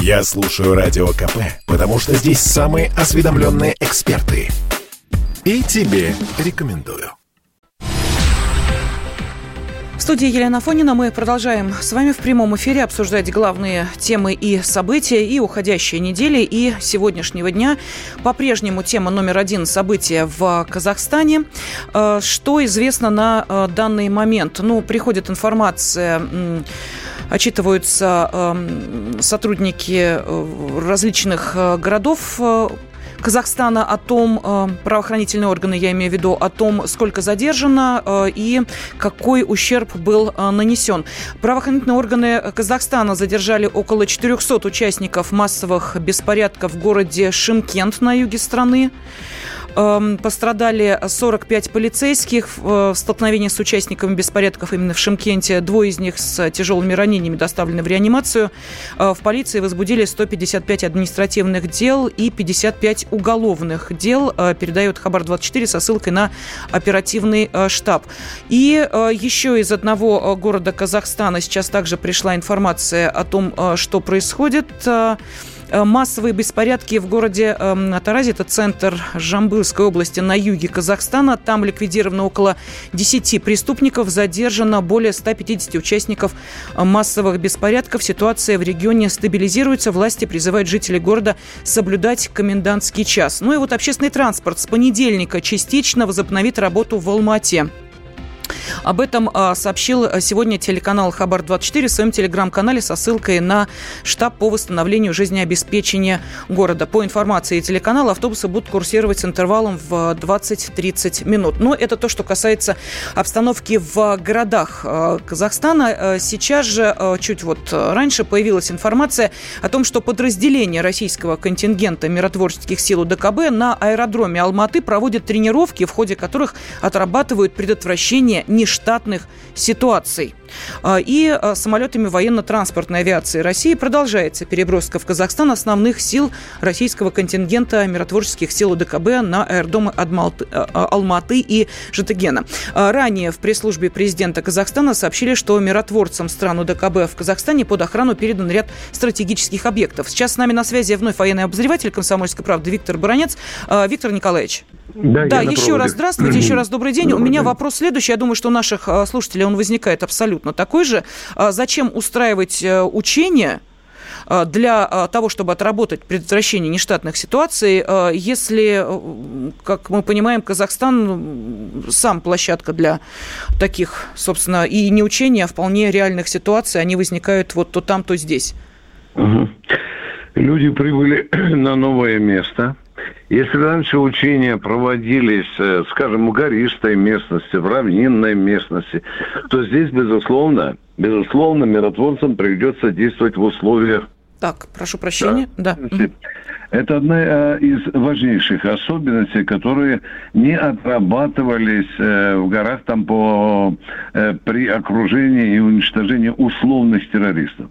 Я слушаю Радио КП, потому что здесь самые осведомленные эксперты. И тебе рекомендую. В студии Елена Фонина мы продолжаем с вами в прямом эфире обсуждать главные темы и события и уходящей недели, и сегодняшнего дня. По-прежнему тема номер один – события в Казахстане. Э, что известно на э, данный момент? Ну, приходит информация отчитываются эм, сотрудники э, различных городов Казахстана о том, э, правоохранительные органы, я имею в виду, о том, сколько задержано э, и какой ущерб был э, нанесен. Правоохранительные органы Казахстана задержали около 400 участников массовых беспорядков в городе Шимкент на юге страны. Эм, пострадали 45 полицейских в столкновении с участниками беспорядков именно в Шимкенте. Двое из них с тяжелыми ранениями доставлены в реанимацию. Э, в полиции возбудили 155 административных дел и 55 уголовных дел, э, передает Хабар-24 со ссылкой на оперативный э, штаб. И еще из одного города Казахстана сейчас также пришла информация о том, что происходит. Э, массовые беспорядки в городе эм, Таразе, это центр Жамбылской области на юге Казахстана. Там ликвидировано около 10 преступников, задержано более 150 участников э, массовых беспорядков. Ситуация в регионе стабилизируется. Власти призывают жителей города соблюдать комендантский час. Ну и вот общественный транспорт с понедельника частично возобновит работу в Алмате. Об этом а, сообщил а, сегодня телеканал Хабар-24 в своем телеграм-канале со ссылкой на штаб по восстановлению жизнеобеспечения города. По информации телеканала, автобусы будут курсировать с интервалом в 20-30 минут. Но это то, что касается обстановки в городах а, Казахстана. Сейчас же, чуть вот раньше, появилась информация о том, что подразделение российского контингента миротворческих сил УДКБ на аэродроме Алматы проводит тренировки, в ходе которых отрабатывают предотвращение нештатных ситуаций. А, и а, самолетами военно-транспортной авиации России продолжается переброска в Казахстан основных сил российского контингента миротворческих сил УДКБ на аэродромы а, Алматы и Житагена. Ранее в пресс-службе президента Казахстана сообщили, что миротворцам стран УДКБ в Казахстане под охрану передан ряд стратегических объектов. Сейчас с нами на связи вновь военный обозреватель комсомольской правды Виктор Баранец. Виктор Николаевич. Да, да еще раз здравствуйте, еще раз добрый день. Добрый У меня день. вопрос следующий. Я думаю, что у наших слушателей он возникает абсолютно абсолютно такой же. А зачем устраивать э, учения э, для э, того, чтобы отработать предотвращение нештатных ситуаций, если, как мы понимаем, Казахстан сам площадка для таких, собственно, и не учения, а вполне реальных ситуаций, они возникают вот то там, то здесь. Люди прибыли на новое место – если раньше учения проводились, э, скажем, в гористой местности, в равнинной местности, то здесь, безусловно, безусловно, миротворцам придется действовать в условиях так, прошу прощения. Да. да. Это одна э, из важнейших особенностей, которые не отрабатывались э, в горах там по, э, при окружении и уничтожении условных террористов.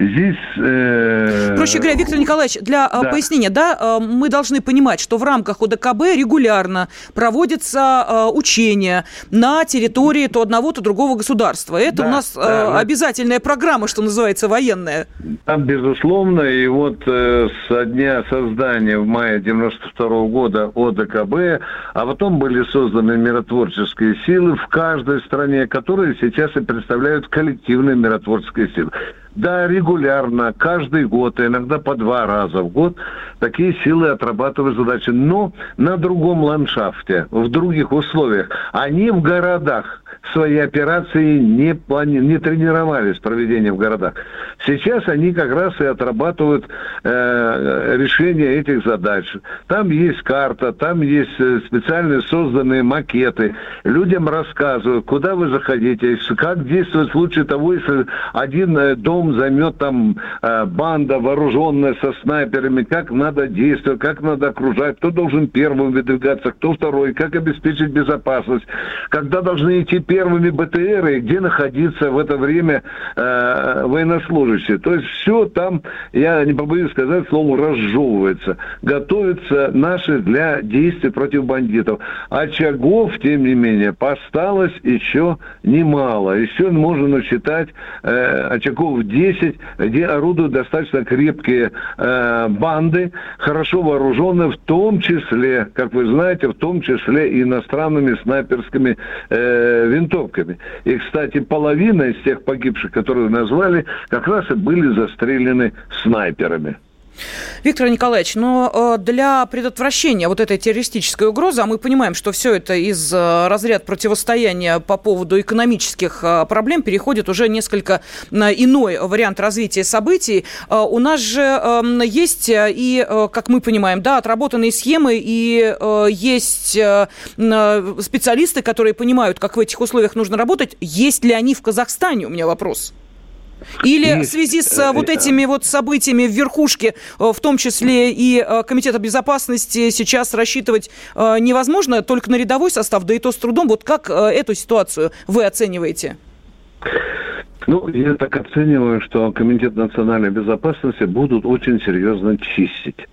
Здесь... Э... Проще говоря, Виктор Николаевич, для да. пояснения, да, мы должны понимать, что в рамках ОДКБ регулярно проводятся учения на территории то одного, то другого государства. Это да, у нас да, обязательная программа, что называется, военная. Там, безусловно, и вот со дня создания в мае 92 года ОДКБ, а потом были созданы миротворческие силы в каждой стране, которые сейчас и представляют коллективные миротворческие силы. Да, регулярно, каждый год, иногда по два раза в год такие силы отрабатывают задачи, но на другом ландшафте, в других условиях. Они в городах свои операции не, плани... не тренировались проведение в городах. Сейчас они как раз и отрабатывают э, решение этих задач. Там есть карта, там есть э, специально созданные макеты. Людям рассказывают, куда вы заходите, как действовать в случае того, если один э, дом займет там э, банда вооруженная со снайперами, как надо действовать, как надо окружать, кто должен первым выдвигаться, кто второй, как обеспечить безопасность, когда должны идти первыми БТРы, где находиться в это время э, военнослужащие. То есть все там, я не побоюсь сказать, слово разжевывается. Готовятся наши для действий против бандитов. Очагов, тем не менее, осталось еще немало. Еще можно насчитать э, очагов 10, где орудуют достаточно крепкие э, банды, хорошо вооруженные, в том числе, как вы знаете, в том числе и иностранными снайперскими э, винтовками. И, кстати, половина из тех погибших, которые назвали, как раз и были застрелены снайперами. Виктор Николаевич, но э, для предотвращения вот этой террористической угрозы, а мы понимаем, что все это из э, разряда противостояния по поводу экономических э, проблем переходит уже несколько на иной вариант развития событий. У нас же эм, есть и, как мы понимаем, да, отработанные схемы, и есть специалисты, которые понимают, как в этих условиях нужно работать. Есть ли они в Казахстане? У меня вопрос. Или в связи с э, вот этими вот событиями в верхушке, э, в том числе и э, Комитета безопасности, сейчас рассчитывать невозможно только на рядовой состав, да и то с трудом. Вот как эту ситуацию вы оцениваете? Ну, я так оцениваю, что Комитет национальной безопасности будут очень серьезно чистить.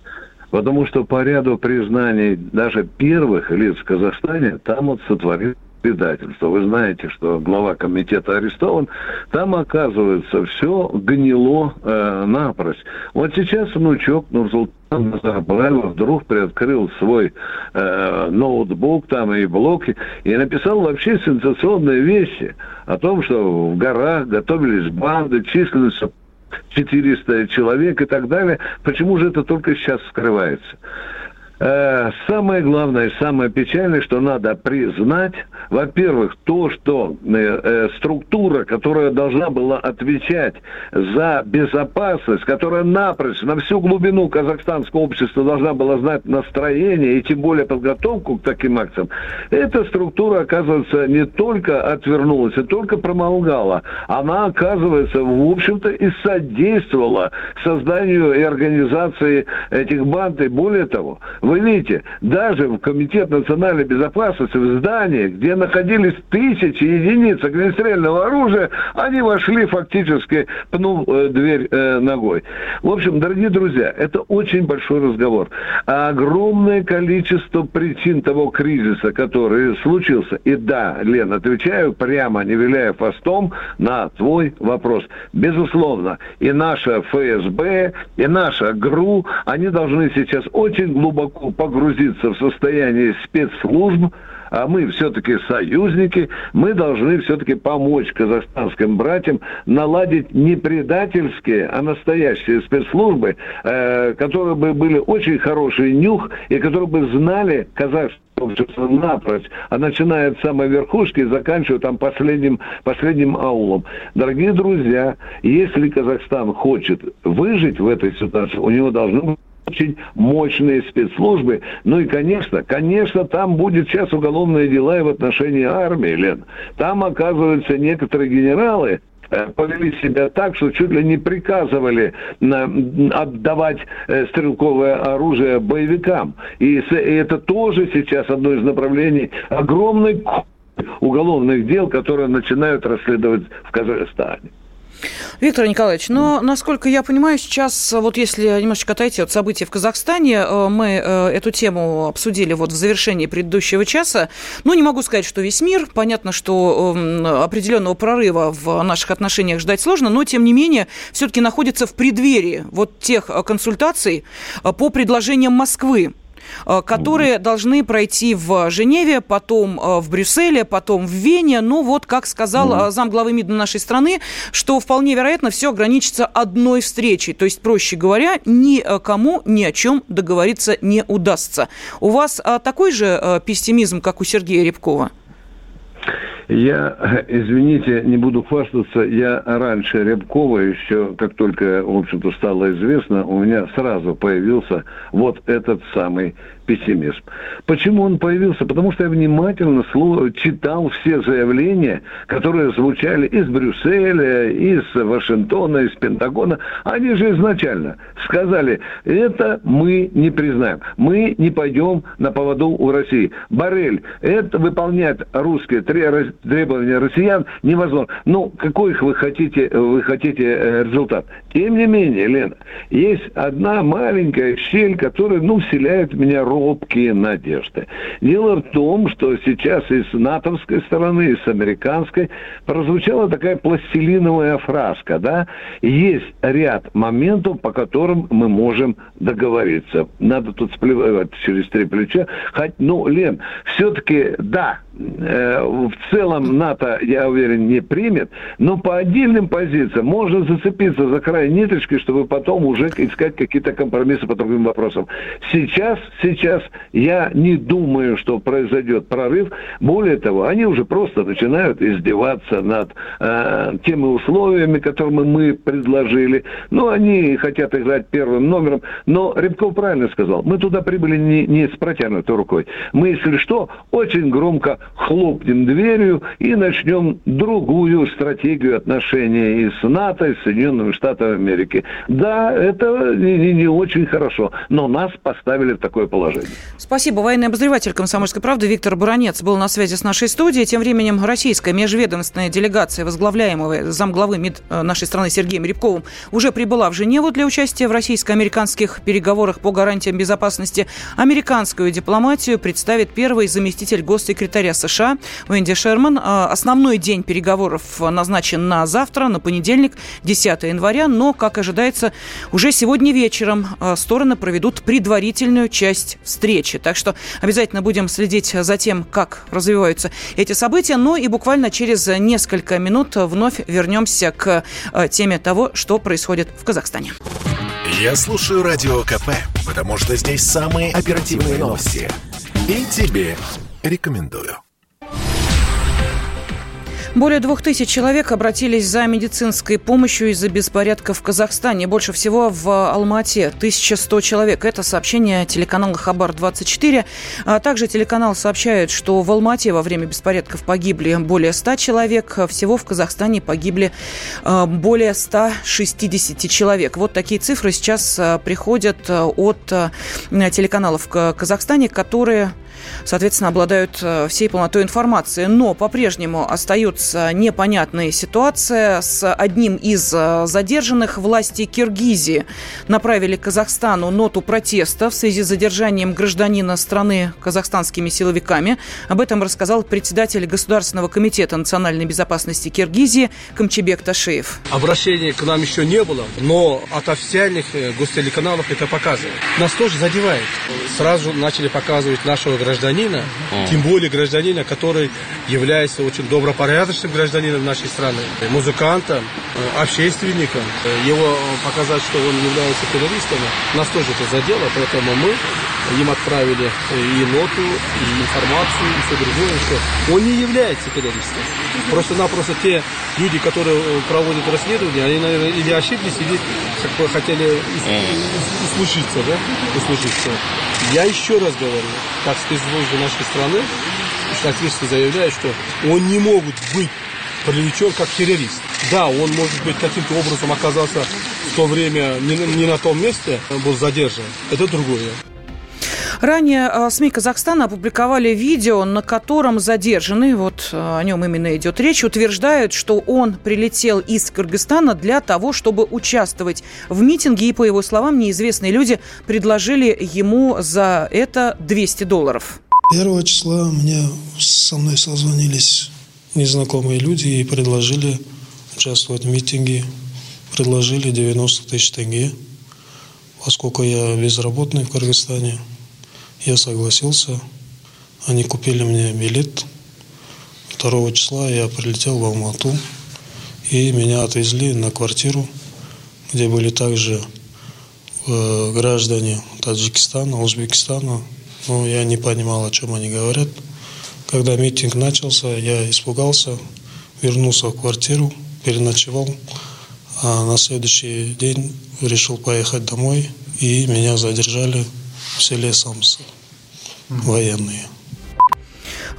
Потому что по ряду признаний даже первых лиц в Казахстане там вот сотворили предательство. Вы знаете, что глава комитета арестован. Там, оказывается, все гнило э, напрочь. Вот сейчас внучок Нурсултан Назарбаева вдруг приоткрыл свой э, ноутбук там и блоки и написал вообще сенсационные вещи о том, что в горах готовились банды, численностью 400 человек и так далее. Почему же это только сейчас скрывается? Э, самое главное, самое печальное, что надо признать, во-первых, то, что э, э, структура, которая должна была отвечать за безопасность, которая напрочь на всю глубину казахстанского общества должна была знать настроение и тем более подготовку к таким акциям, эта структура, оказывается, не только отвернулась, и только промолгала, она, оказывается, в общем-то и содействовала созданию и организации этих банд, и более того, вы видите, даже в Комитет национальной безопасности, в здании, где находились тысячи единиц огнестрельного оружия, они вошли фактически, пнув э, дверь э, ногой. В общем, дорогие друзья, это очень большой разговор. А огромное количество причин того кризиса, который случился. И да, Лен, отвечаю прямо, не виляя фастом, на твой вопрос. Безусловно, и наша ФСБ, и наша ГРУ, они должны сейчас очень глубоко глубоко погрузиться в состояние спецслужб, а мы все-таки союзники, мы должны все-таки помочь казахстанским братьям наладить не предательские, а настоящие спецслужбы, э, которые бы были очень хороший нюх и которые бы знали казахские общество напрочь, а начиная от самой верхушки и заканчивая там последним, последним аулом. Дорогие друзья, если Казахстан хочет выжить в этой ситуации, у него должны быть очень мощные спецслужбы. Ну и, конечно, конечно, там будет сейчас уголовные дела и в отношении армии, Лен. Там, оказывается, некоторые генералы, э, повели себя так, что чуть ли не приказывали отдавать э, стрелковое оружие боевикам. И это тоже сейчас одно из направлений огромной уголовных дел, которые начинают расследовать в Казахстане. Виктор Николаевич, но, насколько я понимаю, сейчас, вот если немножечко отойти от событий в Казахстане, э, мы э, эту тему обсудили вот в завершении предыдущего часа. Ну, не могу сказать, что весь мир. Понятно, что эм, определенного прорыва в наших отношениях ждать сложно, но, тем не менее, все-таки находится в преддверии вот тех э, консультаций по предложениям Москвы Э, которые должны пройти в Женеве, потом э, в Брюсселе, потом в Вене. Ну вот, как сказал mm. замглавы МИДа нашей страны, что вполне вероятно все ограничится одной встречей. То есть, проще говоря, никому ни о чем договориться не удастся. У вас такой же пессимизм, как у Сергея Рябкова? Я, извините, не буду хвастаться, я раньше Рябкова еще, как только, в общем-то, стало известно, у меня сразу появился вот этот самый пессимизм. Почему он появился? Потому что я внимательно читал все заявления, которые звучали из Брюсселя, из Вашингтона, из Пентагона. Они же изначально сказали, это мы не признаем. Мы не пойдем на поводу у России. Барель, это выполнять русские требования россиян невозможно. Ну, какой вы хотите, вы хотите э, результат? Тем не менее, Лена, есть одна маленькая щель, которая, ну, вселяет в меня робкие надежды. Дело в том, что сейчас и с натовской стороны, и с американской прозвучала такая пластилиновая фразка, да? Есть ряд моментов, по которым мы можем договориться. Надо тут сплевать через три плеча. Хоть, ну, Лен, все-таки, да, Э, в целом НАТО, я уверен, не примет, но по отдельным позициям можно зацепиться за край ниточки, чтобы потом уже искать какие-то компромиссы по другим вопросам. Сейчас, сейчас я не думаю, что произойдет прорыв. Более того, они уже просто начинают издеваться над э, теми условиями, которые мы предложили. Ну, они хотят играть первым номером, но Рябков правильно сказал, мы туда прибыли не, не с протянутой рукой. Мы, если что, очень громко хлопнем дверью и начнем другую стратегию отношений и с НАТО, и с Соединенными Штатами Америки. Да, это не, не очень хорошо, но нас поставили в такое положение. Спасибо. Военный обозреватель «Комсомольской правды» Виктор Буранец был на связи с нашей студией. Тем временем российская межведомственная делегация, возглавляемая замглавы МИД э, нашей страны Сергеем Рябковым, уже прибыла в Женеву для участия в российско-американских переговорах по гарантиям безопасности. Американскую дипломатию представит первый заместитель госсекретаря США Уэнди Шерман. А, основной день переговоров назначен на завтра, на понедельник, 10 января, но, как ожидается, уже сегодня вечером а, стороны проведут предварительную часть встречи. Так что обязательно будем следить за тем, как развиваются эти события. Ну и буквально через несколько минут вновь вернемся к а, теме того, что происходит в Казахстане. Я слушаю Радио КП, потому что здесь самые оперативные новости. И тебе рекомендую. Более двух тысяч человек обратились за медицинской помощью из-за беспорядков в Казахстане. Больше всего в Алмате 1100 человек. Это сообщение телеканала Хабар-24. А также телеканал сообщает, что в Алмате во время беспорядков погибли более 100 человек. Всего в Казахстане погибли а, более 160 человек. Вот такие цифры сейчас а, приходят а, от телеканалов в Казахстане, которые соответственно, обладают э, всей полнотой информации. Но по-прежнему остается непонятная ситуация с одним из э, задержанных. Власти Киргизии направили Казахстану ноту протеста в связи с задержанием гражданина страны казахстанскими силовиками. Об этом рассказал председатель Государственного комитета национальной безопасности Киргизии Камчебек Ташеев. Обращения к нам еще не было, но от официальных э, гостелеканалов это показывает. Нас тоже задевает. Сразу начали показывать нашего гражданина гражданина, а. тем более гражданина, который является очень добропорядочным гражданином нашей страны, музыкантом, э, общественником. Его показать, что он является террористом, нас тоже это задело, поэтому мы им отправили и ноту, и информацию, и все другое, что он не является террористом. Просто-напросто те люди, которые э, проводят расследование, они, наверное, или ошиблись, или как бы хотели услышиться, да, услышиться. Я еще раз говорю, как спецслужбы нашей страны ответственно заявляют, что он не могут быть привлечен как террорист. Да, он, может быть, каким-то образом оказался в то время не, не на том месте, был задержан. Это другое. Ранее а, СМИ Казахстана опубликовали видео, на котором задержанный, вот а, о нем именно идет речь, утверждают, что он прилетел из Кыргызстана для того, чтобы участвовать в митинге, и, по его словам, неизвестные люди предложили ему за это 200 долларов. Первого числа мне со мной созвонились незнакомые люди и предложили участвовать в митинге. Предложили 90 тысяч тенге, поскольку я безработный в Кыргызстане – я согласился. Они купили мне билет. 2 числа я прилетел в Алмату. И меня отвезли на квартиру, где были также э, граждане Таджикистана, Узбекистана. Но я не понимал, о чем они говорят. Когда митинг начался, я испугался, вернулся в квартиру, переночевал. А на следующий день решил поехать домой, и меня задержали в селе Самсы, военные.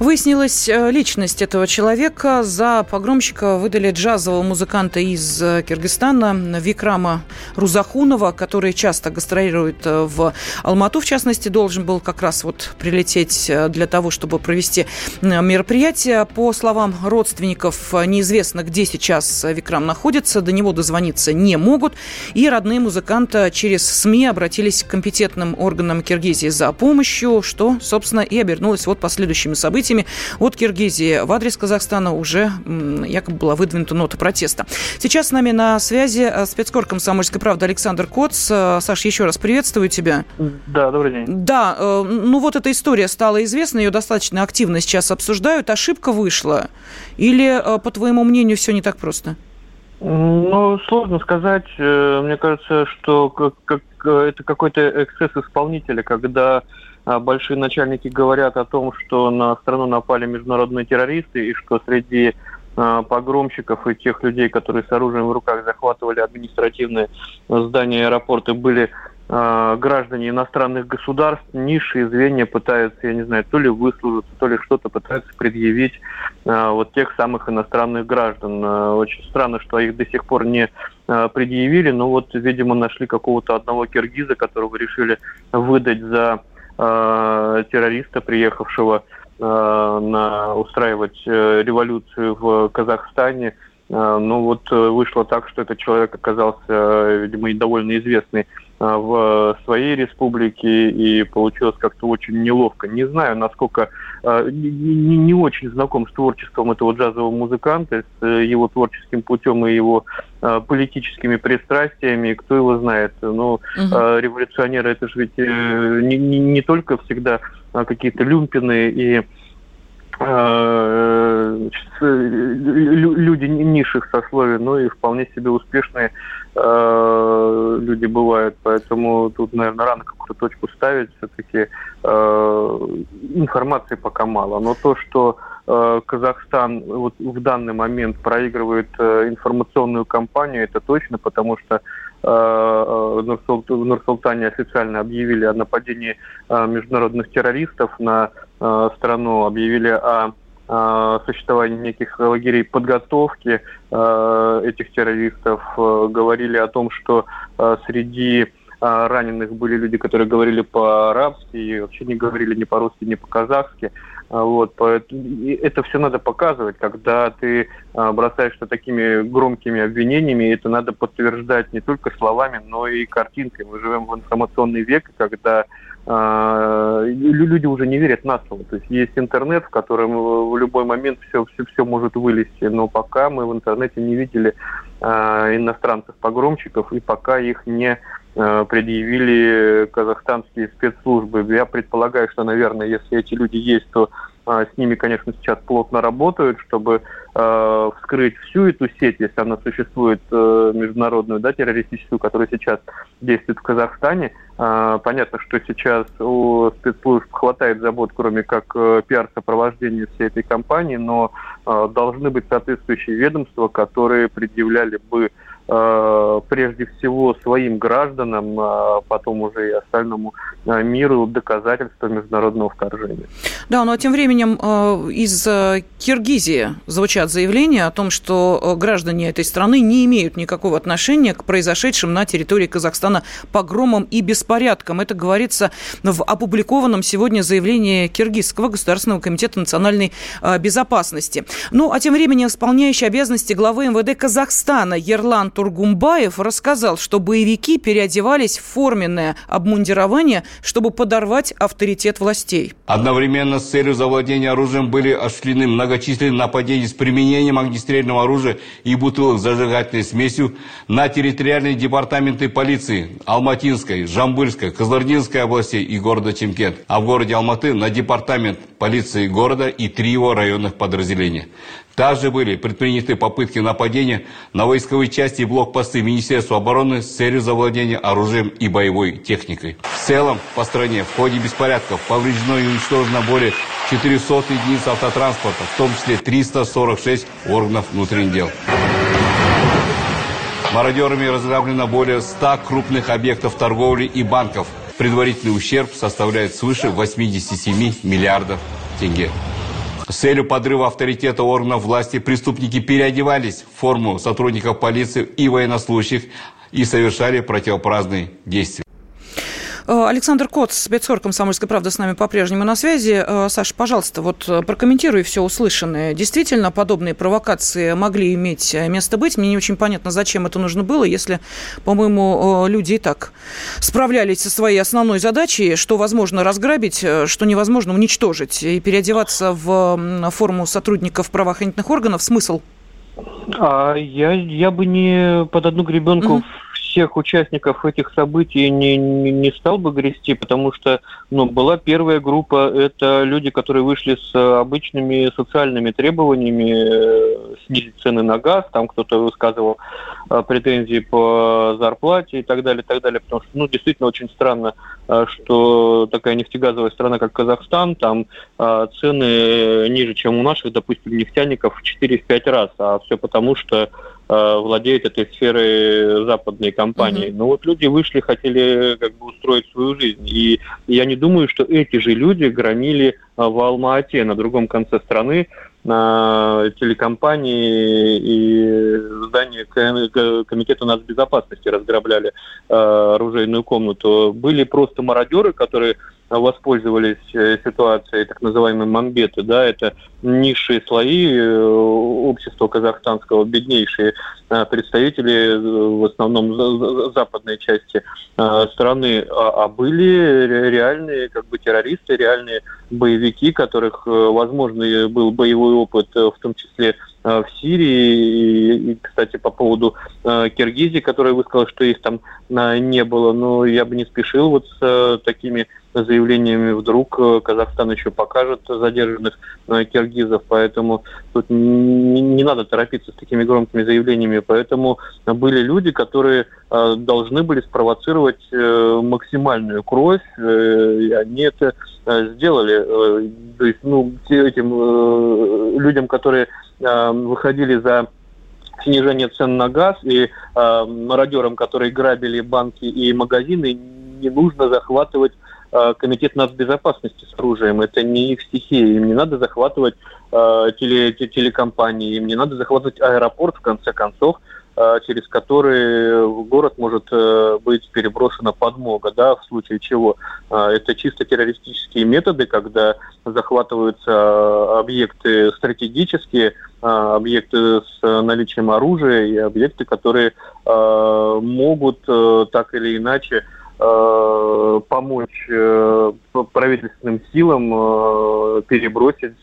Выяснилась э, личность этого человека. За погромщика выдали джазового музыканта из э, Киргизстана Викрама Рузахунова, который часто гастролирует э, в Алмату, в частности, должен был как раз вот прилететь для того, чтобы провести мероприятие. По словам родственников, неизвестно, где сейчас Викрам находится, до него дозвониться не могут. И родные музыканта через СМИ обратились к компетентным органам Киргизии за помощью, что, собственно, и обернулось вот последующими событиями событиями от Киргизии. В адрес Казахстана уже якобы была выдвинута нота протеста. Сейчас с нами на связи э, спецкор комсомольской правды Александр Коц. Э, Саш, еще раз приветствую тебя. Да, добрый день. Да, э, ну вот эта история стала известна, ее достаточно активно сейчас обсуждают. Ошибка вышла? Или, по твоему мнению, все не так просто? Ну, сложно сказать. Мне кажется, что как, как, это какой-то эксцесс исполнителя, когда а, большие начальники говорят о том, что на страну напали международные террористы и что среди а, погромщиков и тех людей, которые с оружием в руках захватывали административные здания аэропорта, были э, граждане иностранных государств, низшие звенья пытаются, я не знаю, то ли выслужиться, то ли что-то пытаются предъявить э, вот тех самых иностранных граждан. Э, очень странно, что их до сих пор не предъявили, но вот, видимо, нашли какого-то одного киргиза, которого решили выдать за террориста, приехавшего на устраивать э, революцию в Казахстане. Ну вот э, вышло так, что этот человек оказался, э, видимо, довольно известный а, в своей республике, и получилось как-то очень неловко. Не знаю, насколько а, не, не очень знаком с творчеством этого джазового музыканта, с э, его творческим путем и его политическими пристрастиями, кто его знает. Но угу. революционеры это же ведь э, не, не, не только всегда какие-то люмпины и люди низших сословий, но и вполне себе успешные э, люди бывают, поэтому тут, наверное, рано какую-то точку ставить, все-таки э, информации пока мало. Но то, что э, Казахстан вот в данный момент проигрывает э, информационную кампанию, это точно, потому что э, в Нур-Султане официально объявили о нападении э, международных террористов на э, страну, объявили о Э, существование неких лагерей подготовки э, этих террористов, э, говорили о том, что среди раненых были люди, которые говорили по-арабски и вообще не говорили ни по-русски, ни по-казахски. Вот, это все надо показывать, когда ты бросаешься такими громкими обвинениями, это надо подтверждать не только словами, но и картинкой. Мы живем в информационный век, когда люди уже не верят на слово. То есть есть интернет, в котором в любой момент все, все, все может вылезти, но пока мы в интернете не видели э, иностранцев-погромщиков, и пока их не э, предъявили казахстанские спецслужбы. Я предполагаю, что, наверное, если эти люди есть, то э, с ними, конечно, сейчас плотно работают, чтобы э, вскрыть всю эту сеть, если она существует, э, международную, да, террористическую, которая сейчас действует в Казахстане. Э, понятно, что сейчас у спецслужб хватает забот, кроме как э, пиар-сопровождения всей этой кампании, но э, должны быть соответствующие ведомства, которые предъявляли бы Э, прежде всего своим гражданам, а потом уже и остальному э, миру доказательства международного вторжения. Да, ну а тем временем э, из Киргизии звучат заявления о том, что граждане этой страны не имеют никакого отношения к произошедшим на территории Казахстана погромам и беспорядкам. Это говорится в опубликованном сегодня заявлении Киргизского государственного комитета национальной безопасности. Ну а тем временем исполняющий обязанности главы МВД Казахстана Ерлан Тургумбаев рассказал, что боевики переодевались в форменное обмундирование, чтобы подорвать авторитет властей. Одновременно с целью завладения оружием были осуществлены многочисленные нападения с применением огнестрельного оружия и бутылок с зажигательной смесью на территориальные департаменты полиции Алматинской, Жамбыльской, Кызылординской областей и города Чемкент, а в городе Алматы на департамент полиции города и три его районных подразделения. Также были предприняты попытки нападения на войсковые части и блокпосты Министерства обороны с целью завладения оружием и боевой техникой. В целом по стране в ходе беспорядков повреждено и уничтожено более 400 единиц автотранспорта, в том числе 346 органов внутренних дел. Мародерами разграблено более 100 крупных объектов торговли и банков – Предварительный ущерб составляет свыше 87 миллиардов тенге. С целью подрыва авторитета органов власти преступники переодевались в форму сотрудников полиции и военнослужащих и совершали противоправные действия. Э, Александр Кот, спецор «Комсомольской правды» с нами по-прежнему на связи. Э, Саша, пожалуйста, вот э, прокомментируй все услышанное. Действительно, подобные провокации могли иметь место быть. Мне не очень понятно, зачем это нужно было, если, по-моему, люди и так справлялись со своей основной задачей, что возможно разграбить, что невозможно уничтожить. И переодеваться в форму сотрудников правоохранительных органов смысл? А я, я бы не под одну гребенку угу всех участников этих событий не, не, не стал бы грести, потому что ну, была первая группа, это люди, которые вышли с обычными социальными требованиями э, снизить цены на газ, там кто-то высказывал э, претензии по зарплате и так далее, и так далее, потому что, ну, действительно очень странно, э, что такая нефтегазовая страна, как Казахстан, там цены ниже, чем у наших, допустим, нефтяников в 4-5 раз, а все потому, что Э, владеют этой сферой западные компании. Mm-hmm. Но вот люди вышли, хотели как бы устроить свою жизнь. И я не думаю, что эти же люди громили э, в Алма-Ате, на другом конце страны, на телекомпании и здание Комитета нацбезопасности разграбляли э, оружейную комнату. Были просто мародеры, которые воспользовались э, ситуацией так называемой Мамбеты, да, это низшие слои э, общества казахстанского, беднейшие э, представители в основном западной части страны, а, а были реальные как бы террористы, реальные боевики, которых, возможно, был боевой опыт, в том числе в Сирии. И, кстати, по поводу Киргизии, которая высказала, что их там не было, но я бы не спешил вот с такими заявлениями. Вдруг э, Казахстан еще покажет задержанных э, киргизов, поэтому тут не, надо торопиться с такими громкими заявлениями, поэтому были люди, которые э, должны были спровоцировать максимальную кровь, и они это сделали. То есть, ну, этим людям, которые выходили за снижение цен на газ и э, мародерам, которые грабили банки и магазины, не нужно захватывать Э, комитет нацбезопасности с оружием. Это не их стихия. Им не надо захватывать э, теле, телекомпании, им не надо захватывать аэропорт, в конце концов, через который в город может э, быть переброшена подмога, да, в случае чего. Э, это чисто террористические методы, когда захватываются объекты стратегические, объекты с наличием оружия и объекты, которые могут так или иначе Э, помочь э, правительственным силам э, перебросить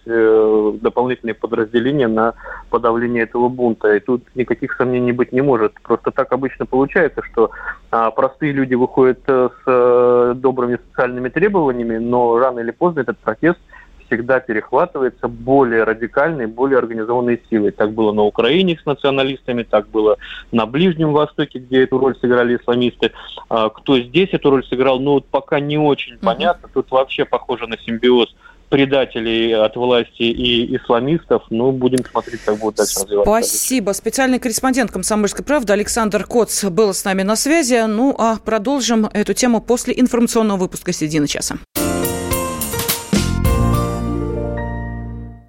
дополнительные подразделения на подавление этого бунта. И тут никаких сомнений быть не может. Просто так обычно получается, что а, простые люди выходят с добрыми социальными требованиями, но рано или поздно этот протест – всегда перехватывается более радикальной, более организованной силой. Так было на Украине с националистами, так было на Ближнем Востоке, где эту роль сыграли исламисты. А, кто здесь эту роль сыграл, ну вот пока не очень mm-hmm. понятно. Тут вообще похоже на симбиоз предателей от власти и исламистов. Ну, будем смотреть, как будет дальше развиваться. Спасибо. Специальный корреспондент «Комсомольской правды» Александр Коц был с нами на связи. Ну, а продолжим эту тему после информационного выпуска «Середины часа».